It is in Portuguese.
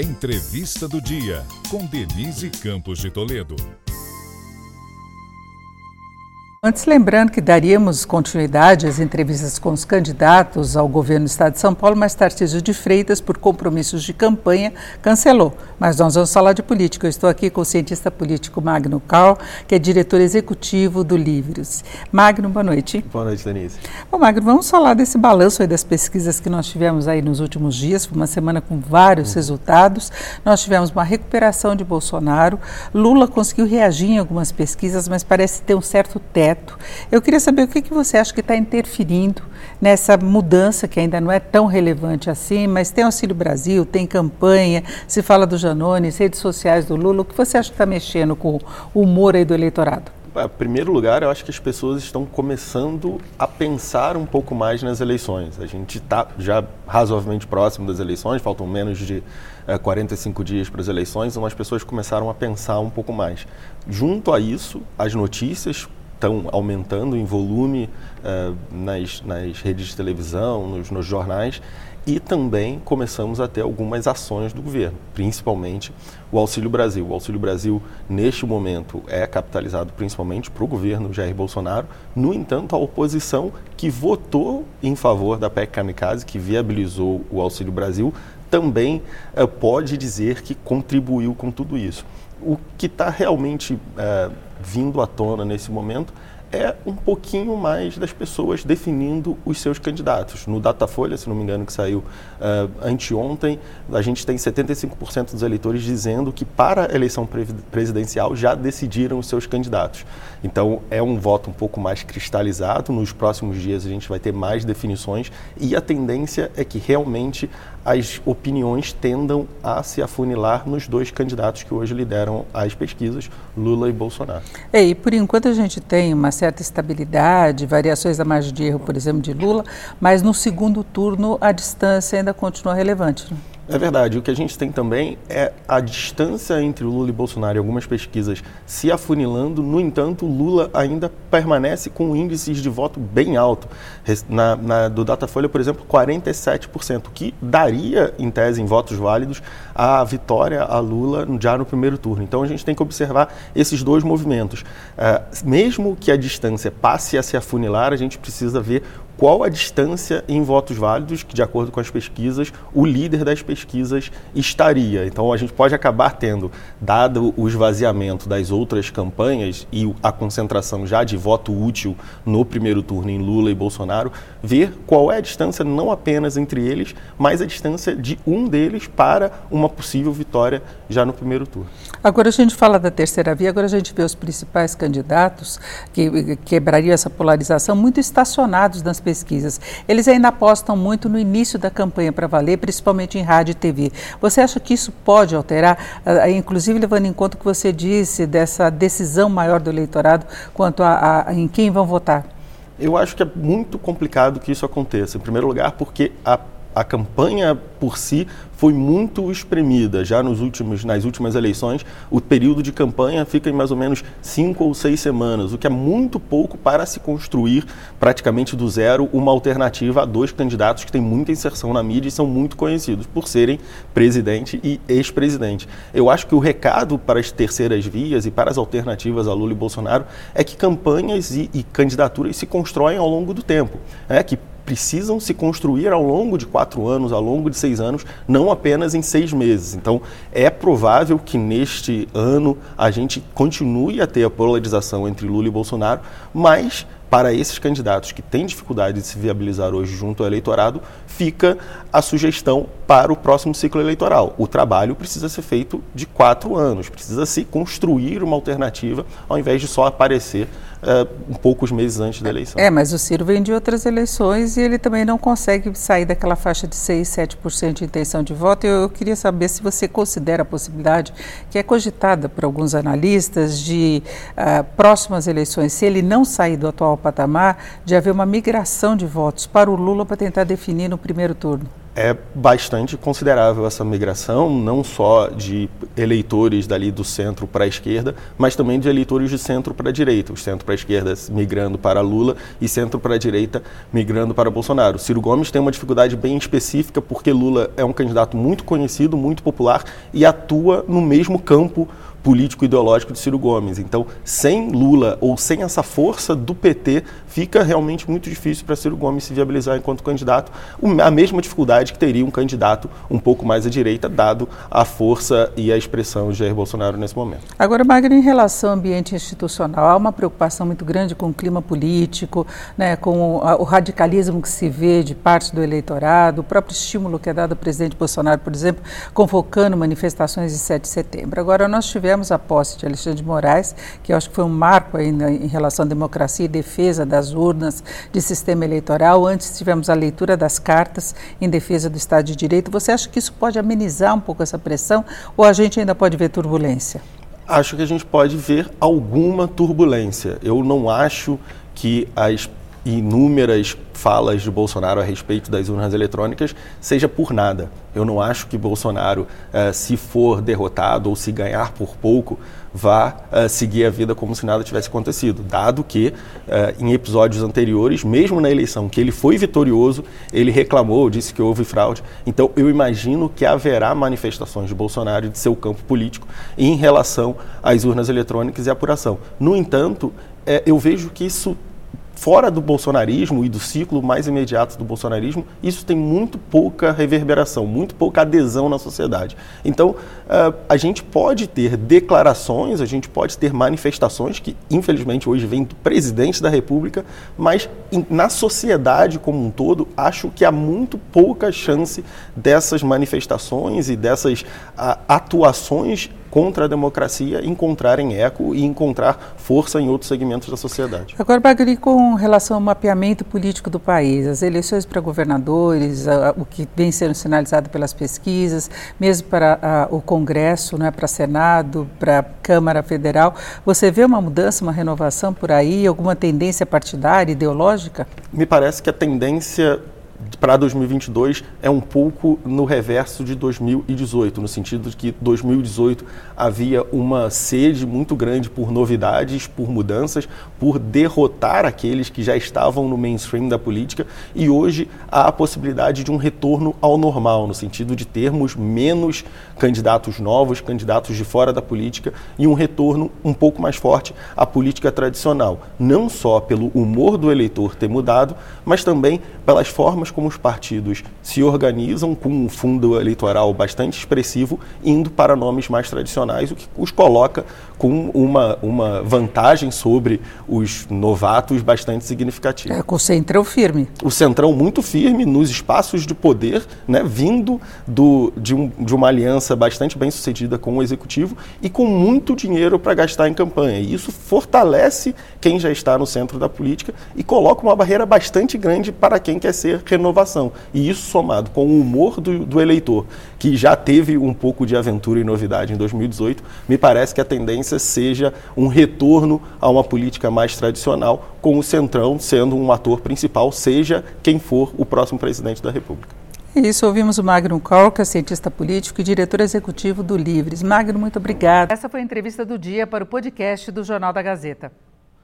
Entrevista do Dia, com Denise Campos de Toledo. Antes, lembrando que daríamos continuidade às entrevistas com os candidatos ao governo do Estado de São Paulo, mas Tarcísio de Freitas, por compromissos de campanha, cancelou. Mas nós vamos falar de política. Eu estou aqui com o cientista político Magno Cal, que é diretor executivo do Livros. Magno, boa noite. Boa noite, Denise. Bom, Magno, vamos falar desse balanço das pesquisas que nós tivemos aí nos últimos dias. Foi uma semana com vários uhum. resultados. Nós tivemos uma recuperação de Bolsonaro. Lula conseguiu reagir em algumas pesquisas, mas parece ter um certo teto teto. Eu queria saber o que, que você acha que está interferindo nessa mudança que ainda não é tão relevante assim, mas tem Auxílio Brasil, tem campanha, se fala do Janones, redes sociais do Lula. O que você acha que está mexendo com o humor aí do eleitorado? Em primeiro lugar, eu acho que as pessoas estão começando a pensar um pouco mais nas eleições. A gente está já razoavelmente próximo das eleições, faltam menos de é, eh, 45 dias para as eleições, então as pessoas começaram a pensar um pouco mais. Junto a isso, as notícias estão aumentando em volume uh, nas, nas redes de televisão, nos, nos jornais, e também começamos a ter algumas ações do governo, principalmente o Auxílio Brasil. O Auxílio Brasil, neste momento, é capitalizado principalmente para o governo Jair Bolsonaro. No entanto, a oposição que votou em favor da PEC Kamikaze, que viabilizou o Auxílio Brasil, também uh, pode dizer que contribuiu com tudo isso. O que está realmente uh, vindo à tona nesse momento é um pouquinho mais das pessoas definindo os seus candidatos. No Datafolha, se não me engano, que saiu uh, anteontem, a gente tem 75% dos eleitores dizendo que para a eleição presidencial já decidiram os seus candidatos. Então é um voto um pouco mais cristalizado. Nos próximos dias a gente vai ter mais definições e a tendência é que realmente as opiniões tendam a se afunilar nos dois candidatos que hoje lideram as pesquisas, Lula e Bolsonaro. É, e por enquanto a gente tem uma certa estabilidade, variações da margem de erro, por exemplo, de Lula, mas no segundo turno a distância ainda continua relevante. Né? É verdade. O que a gente tem também é a distância entre Lula e Bolsonaro em algumas pesquisas se afunilando. No entanto, Lula ainda permanece com índices de voto bem alto. Na, na, do Datafolha, por exemplo, 47%, que daria, em tese, em votos válidos, a vitória a Lula já no primeiro turno. Então a gente tem que observar esses dois movimentos. Uh, mesmo que a distância passe a se afunilar, a gente precisa ver qual a distância em votos válidos que, de acordo com as pesquisas, o líder das pesquisas estaria. Então, a gente pode acabar tendo, dado o esvaziamento das outras campanhas e a concentração já de voto útil no primeiro turno em Lula e Bolsonaro, ver qual é a distância não apenas entre eles, mas a distância de um deles para uma possível vitória já no primeiro turno. Agora a gente fala da terceira via, agora a gente vê os principais candidatos que quebrariam essa polarização muito estacionados nas pesquisas pesquisas. Eles ainda apostam muito no início da campanha para valer, principalmente em rádio e TV. Você acha que isso pode alterar, ah, inclusive levando em conta o que você disse dessa decisão maior do eleitorado quanto a, a em quem vão votar? Eu acho que é muito complicado que isso aconteça. Em primeiro lugar, porque a a campanha por si foi muito espremida. Já nos últimos, nas últimas eleições, o período de campanha fica em mais ou menos cinco ou seis semanas, o que é muito pouco para se construir praticamente do zero uma alternativa a dois candidatos que têm muita inserção na mídia e são muito conhecidos por serem presidente e ex-presidente. Eu acho que o recado para as terceiras vias e para as alternativas a Lula e Bolsonaro é que campanhas e, e candidaturas se constroem ao longo do tempo, é que precisam se construir ao longo de quatro anos, ao longo de seis anos, não apenas em seis meses. Então, é provável que neste ano a gente continue a ter a polarização entre Lula e Bolsonaro, mas para esses candidatos que têm dificuldade de se viabilizar hoje junto ao eleitorado, fica a sugestão para o próximo ciclo eleitoral. O trabalho precisa ser feito de quatro anos, precisa se construir uma alternativa ao invés de só aparecer uh, poucos meses antes da eleição. É, mas o Ciro vem de outras eleições e ele também não consegue sair daquela faixa de 6, 7% de intenção de voto. Eu, eu queria saber se você considera a possibilidade, que é cogitada por alguns analistas, de uh, próximas eleições, se ele não sair do atual patamar, de haver uma migração de votos para o Lula para tentar definir no primeiro turno. é bastante considerável essa migração, não só de eleitores dali do centro para a esquerda, mas também de eleitores de centro para a direita. O centro para a esquerda migrando para Lula e centro para a direita migrando para Bolsonaro. Ciro Gomes tem uma dificuldade bem específica porque Lula é um candidato muito conhecido, muito popular e atua no mesmo campo político ideológico de Ciro Gomes. Então, sem Lula ou sem essa força do PT, fica realmente muito difícil para Ciro Gomes se viabilizar enquanto candidato. A mesma dificuldade que teria um candidato um pouco mais à direita, dado a força e a expressão de Jair Bolsonaro nesse momento. Agora, Magno, em relação ao ambiente institucional, há uma preocupação muito grande com o clima político, né, com o radicalismo que se vê de parte do eleitorado, o próprio estímulo que é dado ao presidente Bolsonaro, por exemplo, convocando manifestações de 7 de setembro. Agora, nós tivemos tivemos a posse de Alexandre de Moraes, que eu acho que foi um marco em relação à democracia e defesa das urnas, de sistema eleitoral. Antes tivemos a leitura das cartas em defesa do Estado de Direito. Você acha que isso pode amenizar um pouco essa pressão ou a gente ainda pode ver turbulência? Acho que a gente pode ver alguma turbulência. Eu não acho que as inúmeras falas de Bolsonaro a respeito das urnas eletrônicas seja por nada. Eu não acho que Bolsonaro, eh, se for derrotado ou se ganhar por pouco, vá eh, seguir a vida como se nada tivesse acontecido, dado que eh, em episódios anteriores, mesmo na eleição que ele foi vitorioso, ele reclamou, disse que houve fraude. Então eu imagino que haverá manifestações de Bolsonaro e de seu campo político em relação às urnas eletrônicas e apuração. No entanto, eu vejo que isso fora do bolsonarismo e do ciclo mais imediato do bolsonarismo, isso tem muito pouca reverberação, muito pouca adesão na sociedade. Então, uh, a gente pode ter declarações, a gente pode ter manifestações que, infelizmente, hoje vêm do presidente da República, mas na sociedade como um todo, acho que há muito pouca chance dessas manifestações e dessas uh, atuações contra a democracia encontrarem eco e encontrar força em outros segmentos da sociedade. Agora, Bagri, com relação ao mapeamento político do país, as eleições para governadores, o que vem sendo sinalizado pelas pesquisas, mesmo para o Congresso, né, para Senado, para Câmara Federal, você vê uma mudança, uma renovação por aí, alguma tendência partidária, ideológica? Me parece que a tendência para 2022 é um pouco no reverso de 2018, no sentido de que 2018 havia uma sede muito grande por novidades, por mudanças, por derrotar aqueles que já estavam no mainstream da política e hoje há a possibilidade de um retorno ao normal, no sentido de termos menos candidatos novos, candidatos de fora da política e um retorno um pouco mais forte à política tradicional, não só pelo humor do eleitor ter mudado, mas também pelas formas como os partidos se organizam com um fundo eleitoral bastante expressivo, indo para nomes mais tradicionais, o que os coloca com uma, uma vantagem sobre os novatos bastante significativa. É, com o centrão firme. O centrão muito firme nos espaços de poder, né, vindo do, de, um, de uma aliança bastante bem sucedida com o executivo e com muito dinheiro para gastar em campanha. E isso fortalece quem já está no centro da política e coloca uma barreira bastante grande para quem quer ser renovação. E isso somado com o humor do, do eleitor, que já teve um pouco de aventura e novidade em 2018, me parece que a tendência seja um retorno a uma política mais tradicional, com o Centrão sendo um ator principal, seja quem for o próximo presidente da República. Isso, ouvimos o Magno Corca, cientista político e diretor executivo do Livres. Magno, muito obrigada. Essa foi a entrevista do dia para o podcast do Jornal da Gazeta.